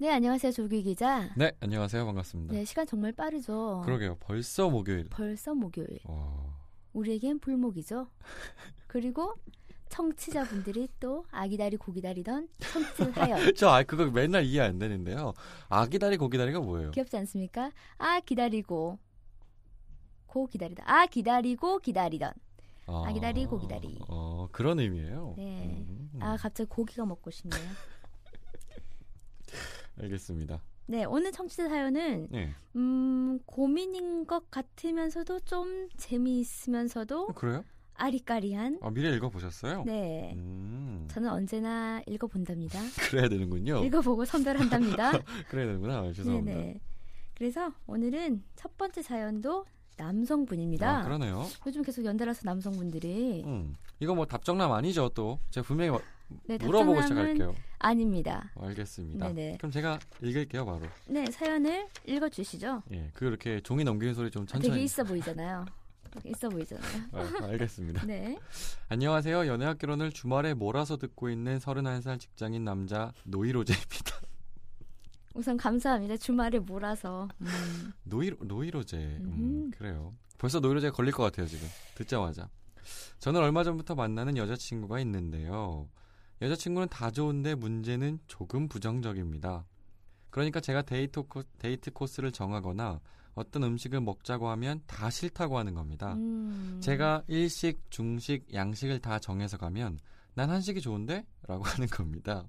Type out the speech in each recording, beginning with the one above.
네, 안녕하세요, 조규 기자. 네, 안녕하세요. 반갑습니다. 네, 시간 정말 빠르죠. 그러게요. 벌써 목요일. 벌써 목요일. 와. 우리에겐 불목이죠. 그리고 청취자분들이 또 아기다리 고기다리던 청취 사연. 저 아, 그거 맨날 이해 안 되는데요. 아기다리 고기다리가 뭐예요? 귀엽지 않습니까? 아 기다리고 고 기다리다. 아 기다리고 기다리던. 아, 기다리, 고 기다리. 어, 그런 의미예요. 네. 음, 아 갑자기 고기가 먹고 싶네요. 알겠습니다. 네 오늘 청취자 사연은 네. 음 고민인 것 같으면서도 좀 재미있으면서도 어, 그래요? 아리까리한. 아, 미래 읽어 보셨어요? 네. 음. 저는 언제나 읽어본답니다. 그래야 되는군요. 읽어보고 선별한답니다. 그래야 되는구나. 아, 죄송합니다. 네네. 그래서 오늘은 첫 번째 사연도 남성분입니다. 아, 그러네요. 요즘 계속 연달아서 남성분들이 음. 이거 뭐 답정남 아니죠, 또. 제가 분명히 마- 네, 물어보고 시작할게요. 아닙니다. 어, 알겠습니다. 네네. 그럼 제가 읽을게요, 바로. 네, 사연을 읽어주시죠. 예. 그 이렇게 종이 넘기는 소리 좀 아, 천천히. 되게 있어 보이잖아요. 있어 보이잖아요. 아, 알겠습니다. 네. 안녕하세요. 연애학 결혼을 주말에 몰아서 듣고 있는 31살 직장인 남자 노이로제입니다. 우선 감사합니다. 주말에 몰아서. 음. 노이 노이로제. 음, 음흠. 그래요. 벌써 노이로제 걸릴 것 같아요, 지금. 듣자마자. 저는 얼마 전부터 만나는 여자친구가 있는데요. 여자친구는 다 좋은데 문제는 조금 부정적입니다. 그러니까 제가 데이트, 코, 데이트 코스를 정하거나 어떤 음식을 먹자고 하면 다 싫다고 하는 겁니다. 음. 제가 일식, 중식, 양식을 다 정해서 가면 난 한식이 좋은데? 라고 하는 겁니다.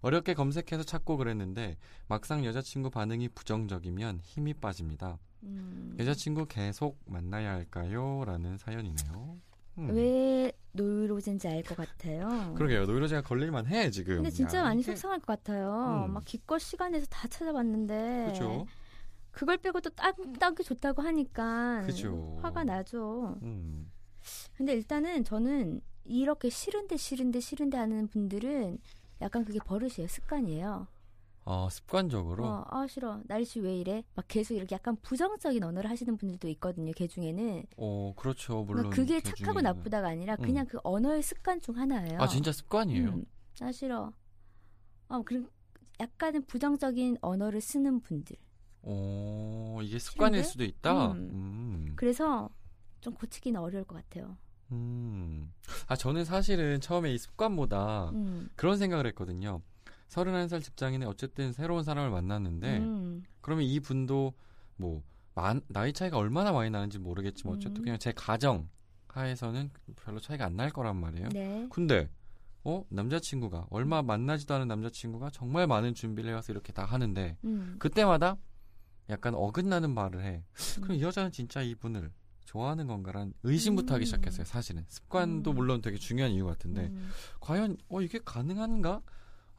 어렵게 검색해서 찾고 그랬는데 막상 여자친구 반응이 부정적이면 힘이 빠집니다. 음. 여자친구 계속 만나야 할까요? 라는 사연이네요. 음. 왜 노이로제인지 알 것 같아요. 그러게요. 노이로제가 걸릴만 해, 지금. 근데 진짜 야, 많이 속상할 것 같아요. 음. 막 기껏 시간에서 다 찾아봤는데. 그죠? 그걸 빼고 또 딱, 딱이 좋다고 하니까. 그죠. 화가 나죠. 음. 근데 일단은 저는 이렇게 싫은데 싫은데 싫은데 하는 분들은 약간 그게 버릇이에요. 습관이에요. 아, 습관적으로. 어, 아, 싫어. 날씨 왜 이래? 막 계속 이렇게 약간 부정적인 언어를 하시는 분들도 있거든요. 개 중에는. 어, 그렇죠. 물론. 그러니까 그게 그 착하고 중에는. 나쁘다가 아니라 음. 그냥 그 언어의 습관 중 하나예요. 아, 진짜 습관이에요? 음, 아, 싫어. 어, 그리고 약간은 부정적인 언어를 쓰는 분들. 어, 이게 습관일 싫은데? 수도 있다? 음. 음. 그래서 좀 고치기는 어려울 것 같아요. 음. 아, 저는 사실은 처음에 이 습관보다 음. 그런 생각을 했거든요. 31살 직장인에 어쨌든 새로운 사람을 만났는데, 음. 그러면 이 분도 뭐, 만- 나이 차이가 얼마나 많이 나는지 모르겠지만, 어쨌든 음. 그냥 제 가정 하에서는 별로 차이가 안 날 거란 말이에요. 네. 근데, 어? 남자친구가, 얼마 만나지도 않은 남자친구가 정말 많은 준비를 해와서 이렇게 다 하는데, 음. 그때마다 약간 어긋나는 말을 해. 그럼 음. 이 여자는 진짜 이분을 좋아하는 건가라는 의심부터 하기 음. 시작했어요, 사실은. 습관도 음. 물론 되게 중요한 이유 같은데, 음. 과연, 어, 이게 가능한가?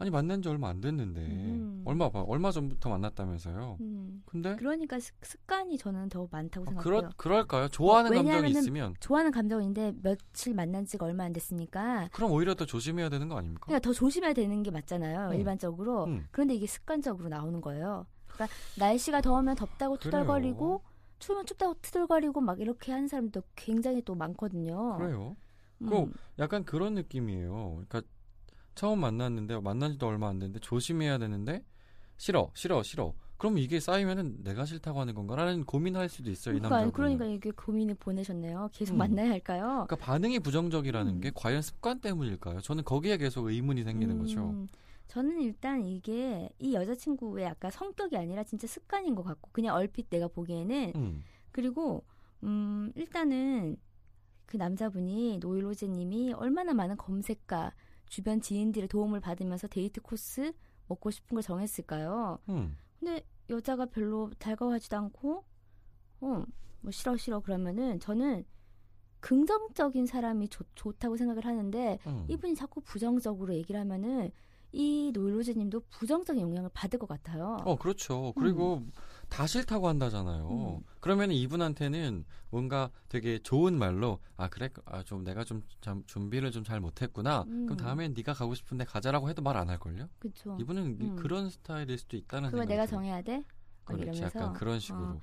아니, 만난 지 얼마 안 됐는데, 음. 얼마, 봐, 얼마 전부터 만났다면서요. 음. 근데, 그러니까 습, 습관이 저는 더 많다고 아, 생각해요. 그러, 그럴까요? 좋아하는 어, 감정이 있으면, 좋아하는 감정인데 며칠 만난 지가 얼마 안 됐으니까 그럼 오히려 더 조심해야 되는 거 아닙니까? 그러니까 더 조심해야 되는 게 맞잖아요. 음. 일반적으로. 음. 그런데 이게 습관적으로 나오는 거예요. 그러니까 날씨가 더우면 덥다고. 투덜거리고 추우면 춥다고 투덜거리고 막 이렇게 하는 사람도 굉장히 또 많거든요. 그래요. 음. 그 약간 그런 느낌이에요. 그러니까 처음 만났는데 만난 지도 얼마 안 됐는데 조심해야 되는데 싫어, 싫어, 싫어. 그럼 이게 쌓이면은 내가 싫다고 하는 건가라는 고민할 수도 있어요. 이 그러니까, 남자분. 그러니까 이게 고민을 보내셨네요. 계속 음. 만나야 할까요? 그러니까 반응이 부정적이라는 음. 게 과연 습관 때문일까요? 저는 거기에 계속 의문이 생기는 거죠. 음, 저는 일단 이게 이 여자친구의 아까 성격이 아니라 진짜 습관인 것 같고 그냥 얼핏 내가 보기에는 음. 그리고 음 일단은 그 남자분이 노일로제님이 얼마나 많은 검색과 주변 지인들의 도움을 받으면서 데이트 코스 먹고 싶은 걸 정했을까요? 음. 근데 여자가 별로 달가워하지도 않고 어 뭐 싫어 싫어 그러면은 저는 긍정적인 사람이 좋, 좋다고 생각을 하는데 음. 이분이 자꾸 부정적으로 얘기를 하면은 이 노일로제님도 부정적인 영향을 받을 것 같아요. 어, 그렇죠. 그리고 다 싫다고 한다잖아요. 음. 그러면 이분한테는 뭔가 되게 좋은 말로 아 그래 아 좀 내가 좀참 준비를 좀 잘 못했구나. 음. 그럼 다음엔 네가 가고 싶은데 가자라고 해도 말 안 할 걸요. 그쵸. 이분은 이- 음. 그런 스타일일 수도 있다는 생각이 내가 들어요. 정해야 돼? 막 그렇지 이러면서. 약간 그런 식으로 어.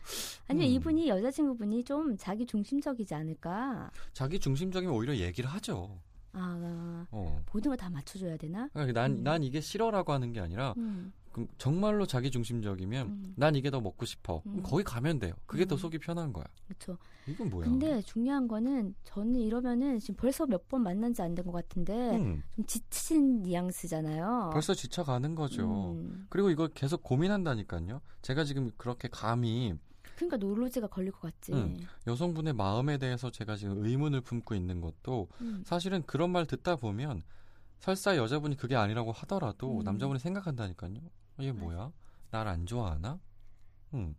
아니면 음. 이분이 여자친구분이 좀 자기 중심적이지 않을까? 자기 중심적이면 오히려 얘기를 하죠. 아, 어. 모든 걸 다 맞춰줘야 되나? 그러니까 난, 음. 난 이게 싫어라고 하는 게 아니라 음, 그 정말로 자기 중심적이면 음. 난 이게 더 먹고 싶어. 음. 거기 가면 돼요. 그게 더 음. 속이 편한 거야. 그렇죠. 이건 뭐야? 근데 중요한 거는 저는 이러면은 지금 벌써 몇 번 만난 지 안 된 것 같은데 음, 좀 지친 뉘앙스잖아요. 벌써 지쳐가는 거죠. 음. 그리고 이거 계속 고민한다니까요. 제가 지금 그렇게 감히 그러니까 노로제가 걸릴 것 같지. 음. 여성분의 마음에 대해서 제가 지금 의문을 품고 있는 것도 음. 사실은 그런 말 듣다 보면 설사 여자분이 그게 아니라고 하더라도 음. 남자분이 생각한다니까요. 얘 뭐야? 날 안 좋아하나? 음.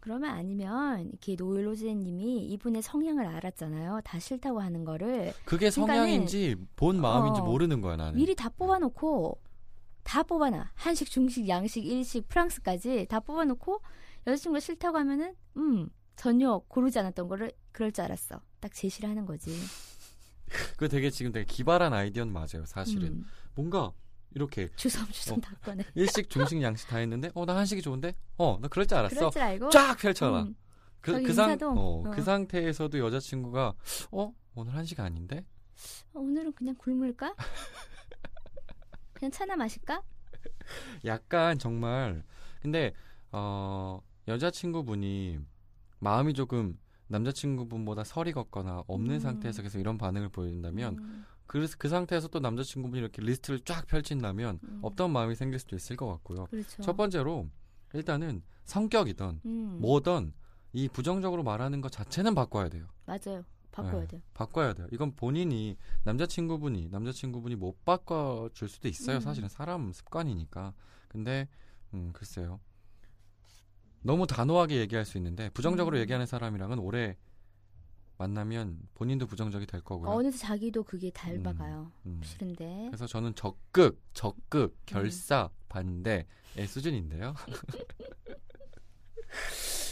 그러면 아니면 이렇게 노로제님이 이분의 성향을 알았잖아요. 다 싫다고 하는 거를 그게 성향인지 본 마음인지 어. 모르는 거야 나는. 미리 다 뽑아놓고 다 뽑아놔. 한식, 중식, 양식, 일식, 프랑스까지 다 뽑아놓고 여자친구가 싫다고 하면은 음 전혀 고르지 않았던 거를 그럴 줄 알았어. 딱 제시를 하는 거지. 그 되게 지금 되게 기발한 아이디어는 맞아요. 사실은 음, 뭔가 이렇게 주섬주섬 어. 다 꺼내. 일식, 중식, 양식 다 했는데 어 나 한식이 좋은데 어 나 그럴 줄 알았어. 그럴 줄 알고. 쫙 펼쳐놔. 음, 그, 그, 상. 어, 어. 그 상태에서도 여자친구가 어 오늘 한식 아닌데 어, 오늘은 그냥 굶을까? 그냥 차나 마실까? 약간 정말 근데 어 여자친구분이 마음이 조금 남자친구분보다 설이 걷거나 없는 음. 상태에서 계속 이런 반응을 보인다면 음, 그래서 그 상태에서 또 남자친구분이 이렇게 리스트를 쫙 펼친다면 음. 없던 마음이 생길 수도 있을 것 같고요. 그렇죠. 첫 번째로 일단은 성격이든 음, 뭐든 이 부정적으로 말하는 것 자체는 바꿔야 돼요. 맞아요. 바꿔야 네. 돼요. 바꿔야 돼요. 이건 본인이 남자친구분이 남자친구분이 못 바꿔 줄 수도 있어요. 음. 사실은 사람 습관이니까. 근데 음 글쎄요. 너무 단호하게 얘기할 수 있는데 부정적으로 음. 얘기하는 사람이랑은 오래 만나면 본인도 부정적이 될 거고요. 어느새 자기도 그게 닮아가요. 음. 싫은데. 그래서 저는 적극, 적극, 결사, 반대의 수준인데요.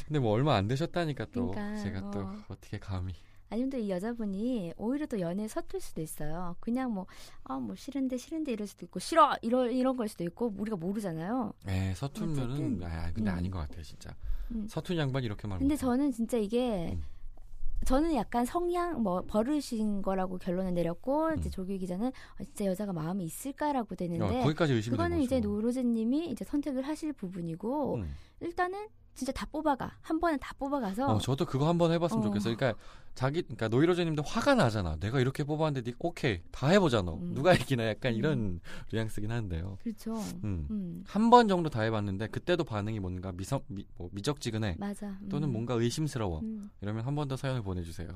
근데 뭐 얼마 안 되셨다니까 또 그러니까, 제가 또 어. 어떻게 감히 아니면 또 이 여자분이 오히려 또 연애에 서툴 수도 있어요. 그냥 뭐, 아, 뭐 싫은데 싫은데 이럴 수도 있고, 싫어! 이런, 이런 걸 수도 있고, 우리가 모르잖아요. 에 서툴면은 어쨌든, 아 근데 음. 아닌 것 같아요 진짜 음. 서툰 양반이 이렇게 말 근데. 저는 진짜 이게, 음. 저는 약간 성향, 뭐, 버릇인 거라고 결론을 내렸고, 이제 음. 조규 기자는 아, 진짜 여자가 마음이 있을까라고 어, 되는데, 거기까지 의심이 그거는 된 이제. 노로제님이 이제 선택을 하실 부분이고, 음. 일단은 진짜 다 뽑아가. 한 번에 다 뽑아가서, 어, 저도 그거 한 번 해봤으면 어. 좋겠어요. 그러니까 자기, 그러니까 노이로제님도 화가 나잖아. 내가 이렇게 뽑았는데 네, 오케이 다 해보자 너. 음. 누가 이기나 약간 음. 이런 뉘앙스긴 한데요. 그렇죠. 음. 음, 한번 정도 다 해봤는데 그때도 반응이 뭔가 미성, 미, 뭐 미적지근해. 맞아. 또는 음. 뭔가 의심스러워. 음. 이러면 한 번 더 사연을 보내주세요.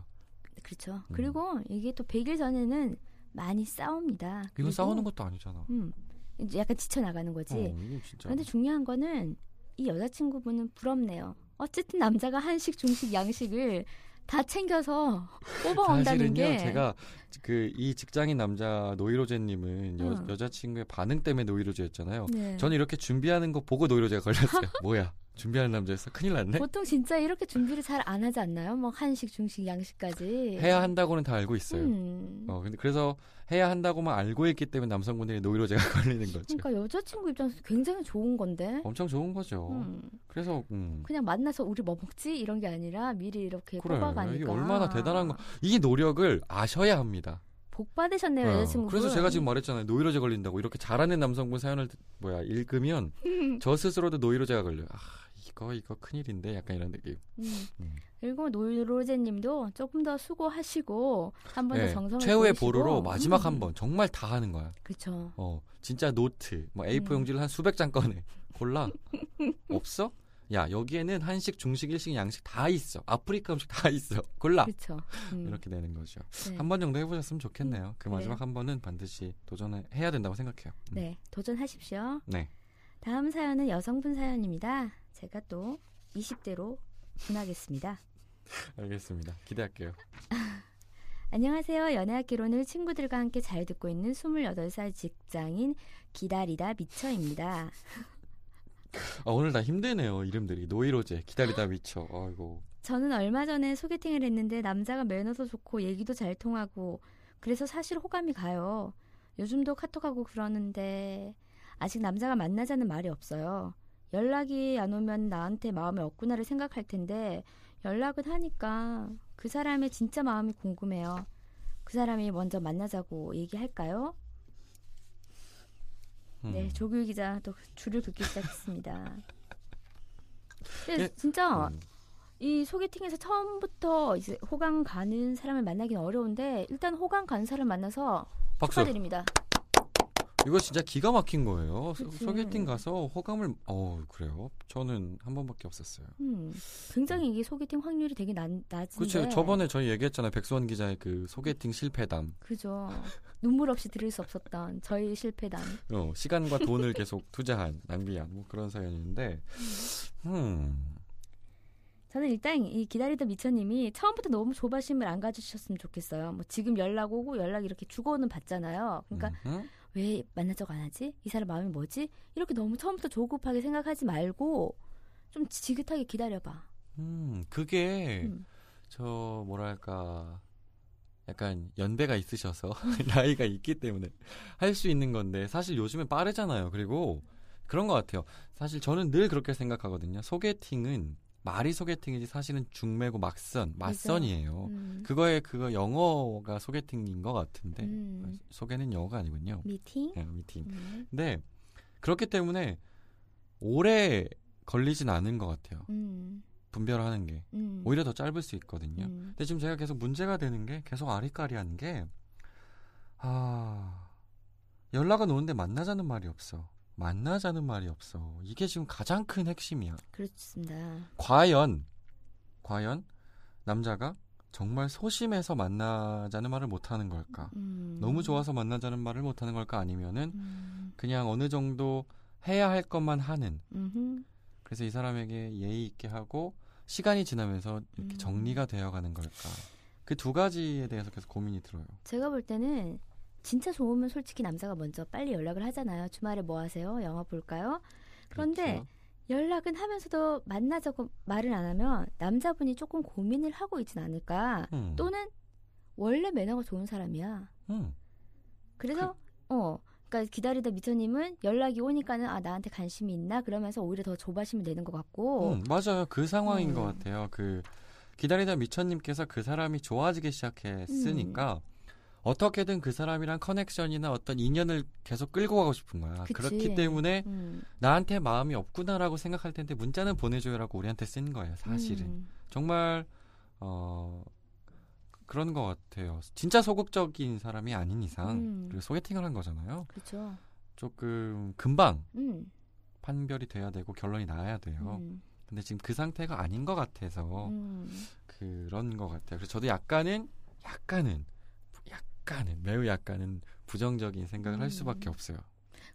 그렇죠. 음. 그리고 이게 또 100일 전에는 많이 싸웁니다. 이건 그리고, 싸우는 것도 아니잖아. 음, 이제 약간 지쳐 나가는 거지. 어. 근데 중요한 거는 이 여자친구분은 부럽네요. 어쨌든 남자가 한식, 중식, 양식을 다 챙겨서 뽑아온다는 게 제가 그 이 직장인 남자 노이로제님은 여, 응. 여자친구의 반응 때문에 노이로제였잖아요. 네. 저는 이렇게 준비하는 거 보고 노이로제가 걸렸어요. 뭐야? 준비하는 남자였어? 큰일 났네. 보통 진짜 이렇게 준비를 잘 안 하지 않나요? 뭐 한식, 중식, 양식까지. 해야 한다고는 다 알고 있어요. 음. 어, 근데 그래서 해야 한다고만 알고 있기 때문에 남성분들이 노이로 제가 걸리는 거죠. 그러니까 여자친구 입장에서 굉장히 좋은 건데. 엄청 좋은 거죠. 음. 그래서 음. 그냥 만나서 우리 뭐 먹지 이런 게 아니라 미리 이렇게 그래 뽑아가니까 이게 얼마나 대단한 거. 이 노력을 아셔야 합니다. 복 받으셨네요 어, 여자친구. 그래서 제가 지금 말했잖아요. 노이로제 걸린다고 이렇게 잘하는 남성분 사연을 듣- 뭐야 읽으면 저 스스로도 노이로제가 걸려요. 아 이거 이거 큰일인데 약간 이런 느낌. 음. 음. 그리고 노이로제님도 조금 더 수고하시고 한 번더 네, 정성을 최후의 보이시고. 보루로 마지막 음. 한번 정말 다 하는 거야. 그렇죠. 어 진짜 노트 뭐 A4 음. 용지를 한 수백 장 꺼내 골라 없어? 야 여기에는 한식, 중식, 일식, 양식 다 있어. 아프리카 음식 다 있어. 골라. 그렇죠. 음. 이렇게 되는 거죠. 네. 한번 정도 해보셨으면 좋겠네요. 그 그래요. 마지막 한 번은 반드시 도전을 해야 된다고 생각해요. 음. 네, 도전하십시오. 네. 다음 사연은 여성분 사연입니다. 제가 또 20대로 분하겠습니다. 알겠습니다. 기대할게요. 안녕하세요. 연애학개론을 친구들과 함께 잘 듣고 있는 28살 직장인 기다리다 미쳐입니다. 아, 오늘 다 힘드네요. 이름들이 노이로제 기다리다 미쳐. 아이고. 저는 얼마 전에 소개팅을 했는데 남자가 매너도 좋고 얘기도 잘 통하고 그래서 사실 호감이 가요. 요즘도 카톡하고 그러는데 아직 남자가 만나자는 말이 없어요. 연락이 안 오면 나한테 마음이 없구나를 생각할 텐데 연락은 하니까 그 사람의 진짜 마음이 궁금해요. 그 사람이 먼저 만나자고 얘기할까요? 음. 네, 조규 기자 또 줄을 긋기 시작했습니다. 예, 진짜 음. 이 소개팅에서 처음부터 이제 호감 가는 사람을 만나기는 어려운데 일단 호감 가는 사람을 만나서 박수. 축하드립니다. 이거 진짜 기가 막힌 거예요. 소, 그치. 소개팅 가서 호감을 어 그래요? 저는 한 번밖에 없었어요. 음, 굉장히 이게 소개팅 확률이 되게 낮, 낮은데. 그렇죠. 저번에 저희 얘기했잖아요. 백수원 기자의 그 소개팅 실패담. 그죠. 눈물 없이 들을 수 없었던 저희 실패담. 어, 시간과 돈을 계속 투자한 낭비한 뭐 그런 사연인데. 음. 저는 일단 이 기다리다 미처님이 처음부터 너무 조바심을 안 가지셨으면 좋겠어요. 뭐 지금 연락 오고 연락 이렇게 주고는 받잖아요. 그러니까 음흠. 왜 만나자고 안 하지? 이 사람 마음이 뭐지? 이렇게 너무 처음부터 조급하게 생각하지 말고 좀 지긋하게 기다려봐. 음, 그게 음. 저 뭐랄까 약간 연배가 있으셔서 나이가 있기 때문에 할 수 있는 건데 사실 요즘에 빠르잖아요. 그리고 그런 것 같아요. 사실 저는 늘 그렇게 생각하거든요. 소개팅은 말이 소개팅이지 사실은 중매고 막선 맞선이에요. 음. 그거에 그거 영어가 소개팅인 것 같은데 음. 소개는 영어가 아니군요. 미팅? 네, 미팅. 음. 근데 그렇기 때문에 오래 걸리진 않은 것 같아요. 음. 분별하는 게 음. 오히려 더 짧을 수 있거든요. 음. 근데 지금 제가 계속 문제가 되는 게 계속 아리까리한 게 아, 연락은 오는데 만나자는 말이 없어. 만나자는 말이 없어. 이게 지금 가장 큰 핵심이야. 그렇습니다. 과연 과연 남자가 정말 소심해서 만나자는 말을 못 하는 걸까? 음. 너무 좋아서 만나자는 말을 못 하는 걸까 아니면은 음. 그냥 어느 정도 해야 할 것만 하는 음흠. 그래서 이 사람에게 예의 있게 하고 시간이 지나면서 이렇게 음. 정리가 되어 가는 걸까? 그 두 가지에 대해서 계속 고민이 들어요. 제가 볼 때는 진짜 좋으면 솔직히 남자가 먼저 빨리 연락을 하잖아요. 주말에 뭐 하세요? 영화 볼까요? 그런데 그렇죠? 연락은 하면서도 만나자고 말을 안 하면 남자분이 조금 고민을 하고 있진 않을까. 음. 또는 원래 매너가 좋은 사람이야. 음. 그래서 어 그러니까 기다리다 미처님은 연락이 오니까는 아 나한테 관심이 있나 그러면서 오히려 더 조바심을 내는 것 같고 음, 맞아요. 그 상황인 음. 것 같아요. 그 기다리다 미천님께서 그 사람이 좋아지기 시작했으니까 음. 어떻게든 그 사람이랑 커넥션이나 어떤 인연을 계속 끌고 가고 싶은 거야. 그치. 그렇기 때문에 음, 나한테 마음이 없구나라고 생각할 텐데 문자는 보내줘요라고 우리한테 쓴 거예요. 사실은 음, 정말 어 그런 것 같아요. 진짜 소극적인 사람이 아닌 이상 음. 그리고 소개팅을 한 거잖아요. 그렇죠. 조금 금방 음, 판별이 돼야 되고 결론이 나야 돼요. 음, 근데 지금 그 상태가 아닌 것 같아서 음. 그런 것 같아요. 그래서 저도 약간은 약간은 약간은 매우 약간은 부정적인 생각을 할 음. 수밖에 없어요.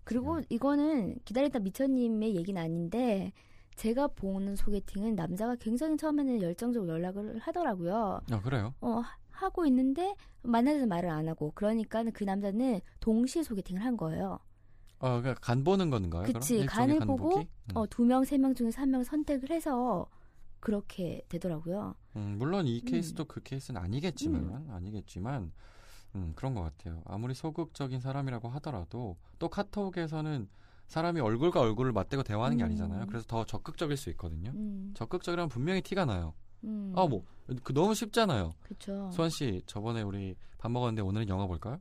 그리고 네. 이거는 기다리다 미처님의 얘기는 아닌데 제가 보는 소개팅은 남자가 굉장히 처음에는 열정적으로 연락을 하더라고요. 아 그래요? 어 하- 하고 있는데 만나자는 말을 안 하고 그러니까 그 남자는 동시에 소개팅을 한 거예요. 어, 그러니까 간 보는 건가요? 그치, 간을 간 보고, 보기? 음. 어, 두 명, 세 명 중에서 한 명을 선택을 해서 그렇게 되더라고요. 음, 물론 이 음. 케이스도 그 케이스는 아니겠지만 아니겠지만 음, 그런 것 같아요. 아무리 소극적인 사람이라고 하더라도 또 카톡에서는 사람이 얼굴과 얼굴을 맞대고 대화하는 게 음. 아니잖아요. 그래서 더 적극적일 수 있거든요. 음, 적극적이라면 분명히 티가 나요. 음, 아, 뭐, 그 너무 쉽잖아요. 그쵸. 수환 씨, 저번에 우리 밥 먹었는데 오늘은 영화 볼까요?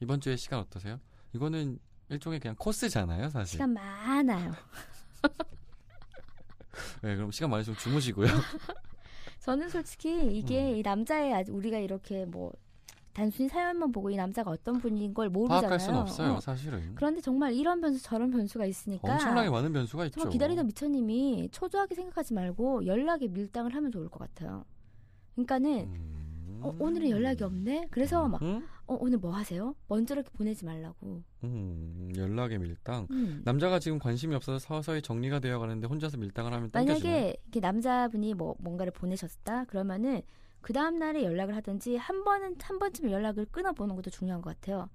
이번 주에 시간 어떠세요? 이거는 일종의 그냥 코스잖아요, 사실. 시간 많아요. 네, 그럼 시간 많으시면 주무시고요. 저는 솔직히 이게 음. 이 남자의 우리가 이렇게 뭐 단순히 사연만 보고 이 남자가 어떤 분인 걸 모르잖아요. 파악할 수는 없어요, 어. 사실은. 그런데 정말 이런 변수 저런 변수가 있으니까 엄청나게 많은 변수가 있죠. 정말 기다리다 미처님이 초조하게 생각하지 말고 연락에 밀당을 하면 좋을 것 같아요. 그러니까는 음. 어, 오늘은 연락이 없네. 그래서 막 음? 어, 오늘 뭐 하세요? 먼저 이렇게 보내지 말라고. 음, 연락의 밀당. 음. 남자가 지금 관심이 없어서 서서히 정리가 되어 가는데 혼자서 밀당을 하면? 만약에 남자분이 뭐 뭔가를 보내셨다 그러면은 그 다음 날에 연락을 하든지 한 번은 한 번쯤 연락을 끊어보는 것도 중요한 것 같아요.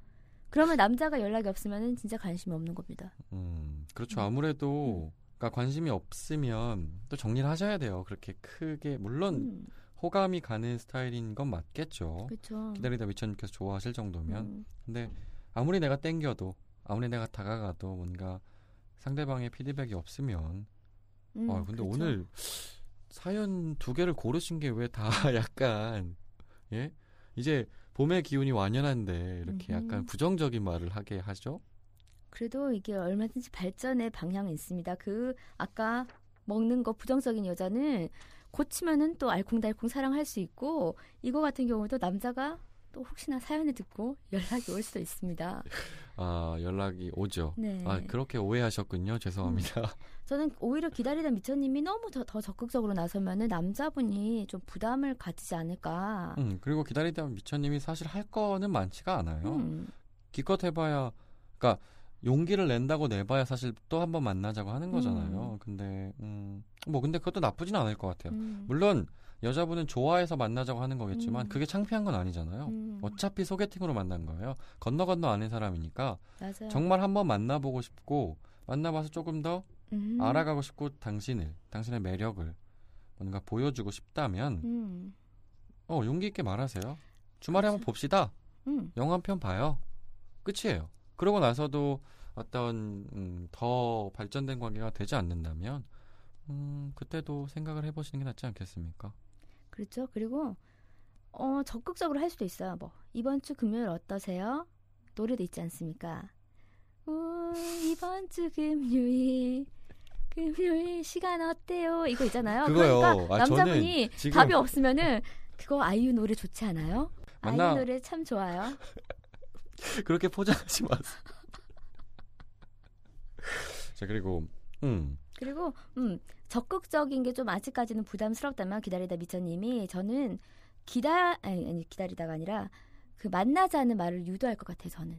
그러면 남자가 연락이 없으면은 진짜 관심이 없는 겁니다. 음, 그렇죠. 음. 아무래도 그러니까 관심이 없으면 또 정리를 하셔야 돼요. 그렇게 크게 물론 음, 호감이 가는 스타일인 건 맞겠죠. 그렇죠. 기다리다 미천님께서 좋아하실 정도면 음, 근데 아무리 내가 땡겨도 아무리 내가 다가가도 뭔가 상대방의 피드백이 없으면 음, 아 근데 그렇죠. 오늘 사연 두 개를 고르신 게 왜 다 약간 예 이제 봄의 기운이 완연한데 이렇게 음흠. 약간 부정적인 말을 하게 하죠. 그래도 이게 얼마든지 발전의 방향은 있습니다. 그 아까 먹는 거 부정적인 여자는 고치면은 또 알콩달콩 사랑할 수 있고 이거 같은 경우도 남자가 또 혹시나 사연을 듣고 연락이 올 수도 있습니다. 아 연락이 오죠. 네. 아 그렇게 오해하셨군요. 죄송합니다. 저는 오히려 기다리다 미처님이 너무 더, 더 적극적으로 나서면은 남자분이 좀 부담을 가지지 않을까. 음 그리고 기다리다 미천님이 사실 할 거는 많지가 않아요. 음, 기껏 해봐야 그러니까 용기를 낸다고 내봐야 사실 또 한 번 만나자고 하는 거잖아요. 음. 근데 음 뭐 근데 그것도 나쁘진 않을 것 같아요. 음, 물론 여자분은 좋아해서 만나자고 하는 거겠지만 음. 그게 창피한 건 아니잖아요. 음, 어차피 소개팅으로 만난 거예요. 건너 건너 아는 사람이니까 맞아요. 정말 한번 만나보고 싶고 만나봐서 조금 더 음, 알아가고 싶고 당신을 당신의 매력을 뭔가 보여주고 싶다면 음, 어 용기 있게 말하세요. 주말에 그렇죠. 한번 봅시다. 음, 영화 한 편 봐요. 끝이에요. 그러고 나서도 어떤 음, 더 발전된 관계가 되지 않는다면 음, 그때도 생각을 해보시는 게 낫지 않겠습니까? 그렇죠. 그리고 어 적극적으로 할 수도 있어요. 뭐 이번 주 금요일 어떠세요? 노래도 있지 않습니까? 우, 이번 주 금요일 금요일 시간 어때요? 이거 있잖아요. 그거요. 그러니까 아, 남자분이 지금- 답이 없으면은 그거 아이유 노래 좋지 않아요? 맞나? 아이유 노래 참 좋아요. 그렇게 포장하지 마세요. 자 그리고 음 그리고 음 적극적인 게 좀 아직까지는 부담스럽다면 기다리다 미처님이 저는 기다 아니, 아니 기다리다가 아니라 그 만나자는 말을 유도할 것 같아요. 저는.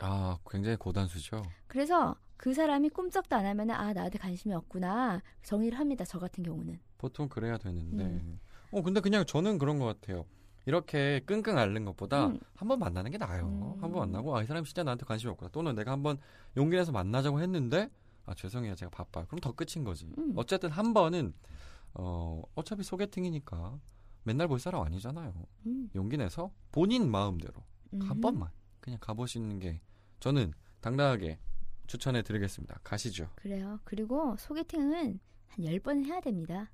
아, 굉장히 고단수죠. 그래서 그 사람이 꿈쩍도 안 하면 아 나한테 관심이 없구나 정리를 합니다. 저 같은 경우는. 보통 그래야 되는데. 음. 어, 근데 그냥 저는 그런 것 같아요. 이렇게 끙끙 앓는 것보다 음. 한번 만나는 게 나아요. 음. 한번 만나고 아, 이 사람이 진짜 나한테 관심이 없구나. 또는 내가 한번 용기 내서 만나자고 했는데 아, 죄송해요. 제가 바빠요. 그럼 더 끝인 거지. 음. 어쨌든 한 번은 어, 어차피 소개팅이니까 맨날 볼 사람 아니잖아요. 음, 용기 내서 본인 마음대로 한 음. 번만 그냥 가보시는 게 저는 당당하게 추천해 드리겠습니다. 가시죠. 그래요. 그리고 소개팅은 한 10번 해야 됩니다.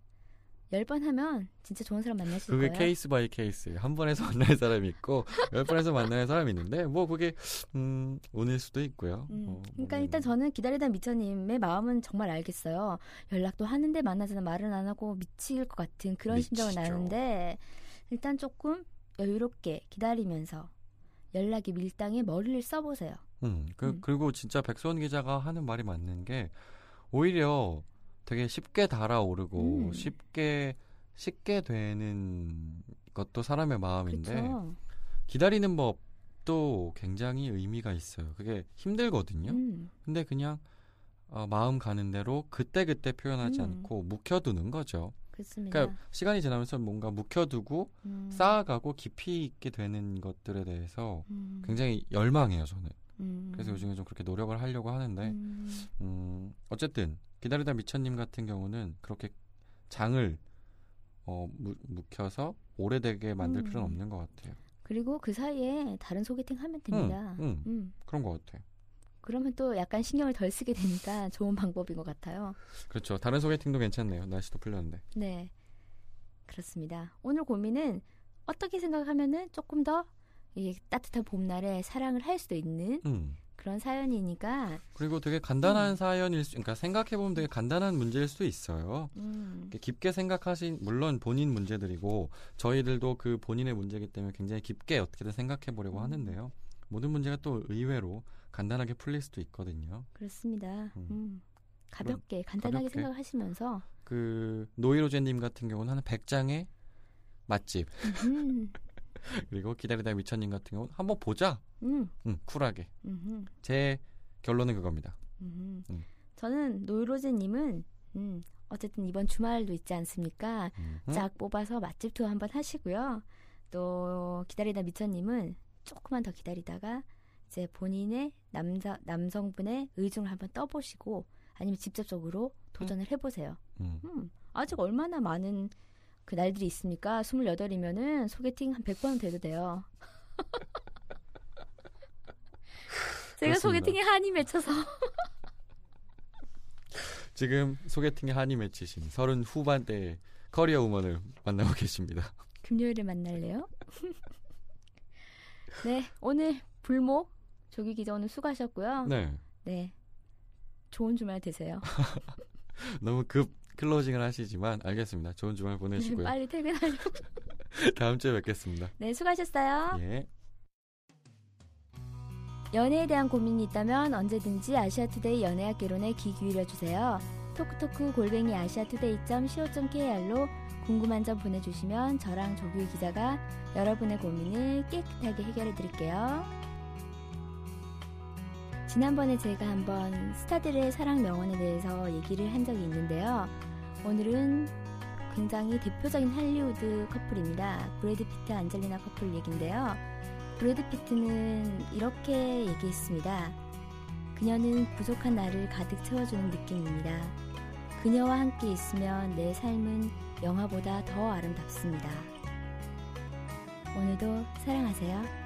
10번 하면 진짜 좋은 사람 만나실 그게 거예요. case by case. 한 번에서 만날 사람이 있고 열 번에서 만나는 사람이 있는데 뭐 그게 음 운일 수도 있고요. 음, 어, 그러니까 뭐, 일단 저는 기다리다 미쳐님의 마음은 정말 알겠어요. 연락도 하는데 만나자는 말은 안 하고 미칠 것 같은 그런 심정은 미치죠. 나는데 일단 조금 여유롭게 기다리면서 연락이 밀당에 머리를 써보세요. 음, 그, 음. 그리고 진짜 백수원 기자가 하는 말이 맞는 게 오히려 되게 쉽게 달아오르고 음. 쉽게 쉽게 되는 것도 사람의 마음인데 그렇죠. 기다리는 법도 굉장히 의미가 있어요. 그게 힘들거든요. 음, 근데 그냥 어, 마음 가는 대로 그때 그때 표현하지 음. 않고 묵혀두는 거죠. 그렇습니다. 그러니까 시간이 지나면서 뭔가 묵혀두고 음, 쌓아가고 깊이 있게 되는 것들에 대해서 음, 굉장히 열망해요 저는. 음, 그래서 요즘에 좀 그렇게 노력을 하려고 하는데 음, 음, 어쨌든 기다리다 미천님 같은 경우는 그렇게 장을 어, 무, 묵혀서 오래되게 만들 음. 필요는 없는 것 같아요. 그리고 그 사이에 다른 소개팅 하면 됩니다. 음. 음, 그런 것 같아요. 그러면 또 약간 신경을 덜 쓰게 되니까 좋은 방법인 것 같아요. 그렇죠. 다른 소개팅도 괜찮네요. 날씨도 풀렸는데. 네. 그렇습니다. 오늘 고민은 어떻게 생각하면은 조금 더 이 따뜻한 봄날에 사랑을 할 수도 있는 음. 그런 사연이니까 그리고 되게 간단한 음. 사연일 수, 그러니까 생각해 보면 되게 간단한 문제일 수도 있어요. 음, 깊게 생각하신, 물론 본인 문제들이고, 저희들도 그 본인의 문제이기 때문에 굉장히 깊게 어떻게든 생각해 보려고 음. 하는데요. 모든 문제가 또 의외로 간단하게 풀릴 수도 있거든요. 그렇습니다. 음. 음. 가볍게 간단하게 가볍게. 생각하시면서 그, 노이로제님 같은 경우는 한 100장의 맛집, 음, 그리고 기다리다 미천님 같은 경우는 한번 보자. 음, 음, 쿨하게. 음, 제 결론은 그겁니다. 음. 음. 저는 노이로제님은 음, 어쨌든 이번 주말도 있지 않습니까? 음. 짝 뽑아서 맛집 투어 한번 하시고요. 또 기다리다 미처님은 조금만 더 기다리다가 이제 본인의 남자 남성분의 의중을 한번 떠보시고 아니면 직접적으로 도전을 해보세요. 음. 음, 아직 얼마나 많은 그 날들이 있습니까? 28이면은 소개팅 한 100번은 돼도 돼요. 제가 그렇습니다. 소개팅에 한이 맺혀서 지금 소개팅에 한이 맺히신 서른 후반대의 커리어 우먼을 만나고 계십니다. 금요일에 만날래요? 네, 오늘 불목 조기 기자 오늘 수고하셨고요. 네. 네. 좋은 주말 되세요. 너무 급 클로징을 하시지만 알겠습니다. 좋은 주말 보내시고요. 빨리 퇴근하려고. 다음 주에 뵙겠습니다. 네, 수고하셨어요. 예. 연애에 대한 고민이 있다면 언제든지 아시아투데이 연애학 개론에 귀 기울여주세요. 토크토크 골뱅이 아시아투데이.co.kr로 궁금한 점 보내주시면 저랑 조규 기자가 여러분의 고민을 깨끗하게 해결해 드릴게요. 지난번에 제가 한번 스타들의 사랑 명언에 대해서 얘기를 한 적이 있는데요. 오늘은 굉장히 대표적인 할리우드 커플입니다. 브래드 피트, 안젤리나 커플 얘긴데요. 브래드 피트는 이렇게 얘기했습니다. 그녀는 부족한 나를 가득 채워주는 느낌입니다. 그녀와 함께 있으면 내 삶은 영화보다 더 아름답습니다. 오늘도 사랑하세요.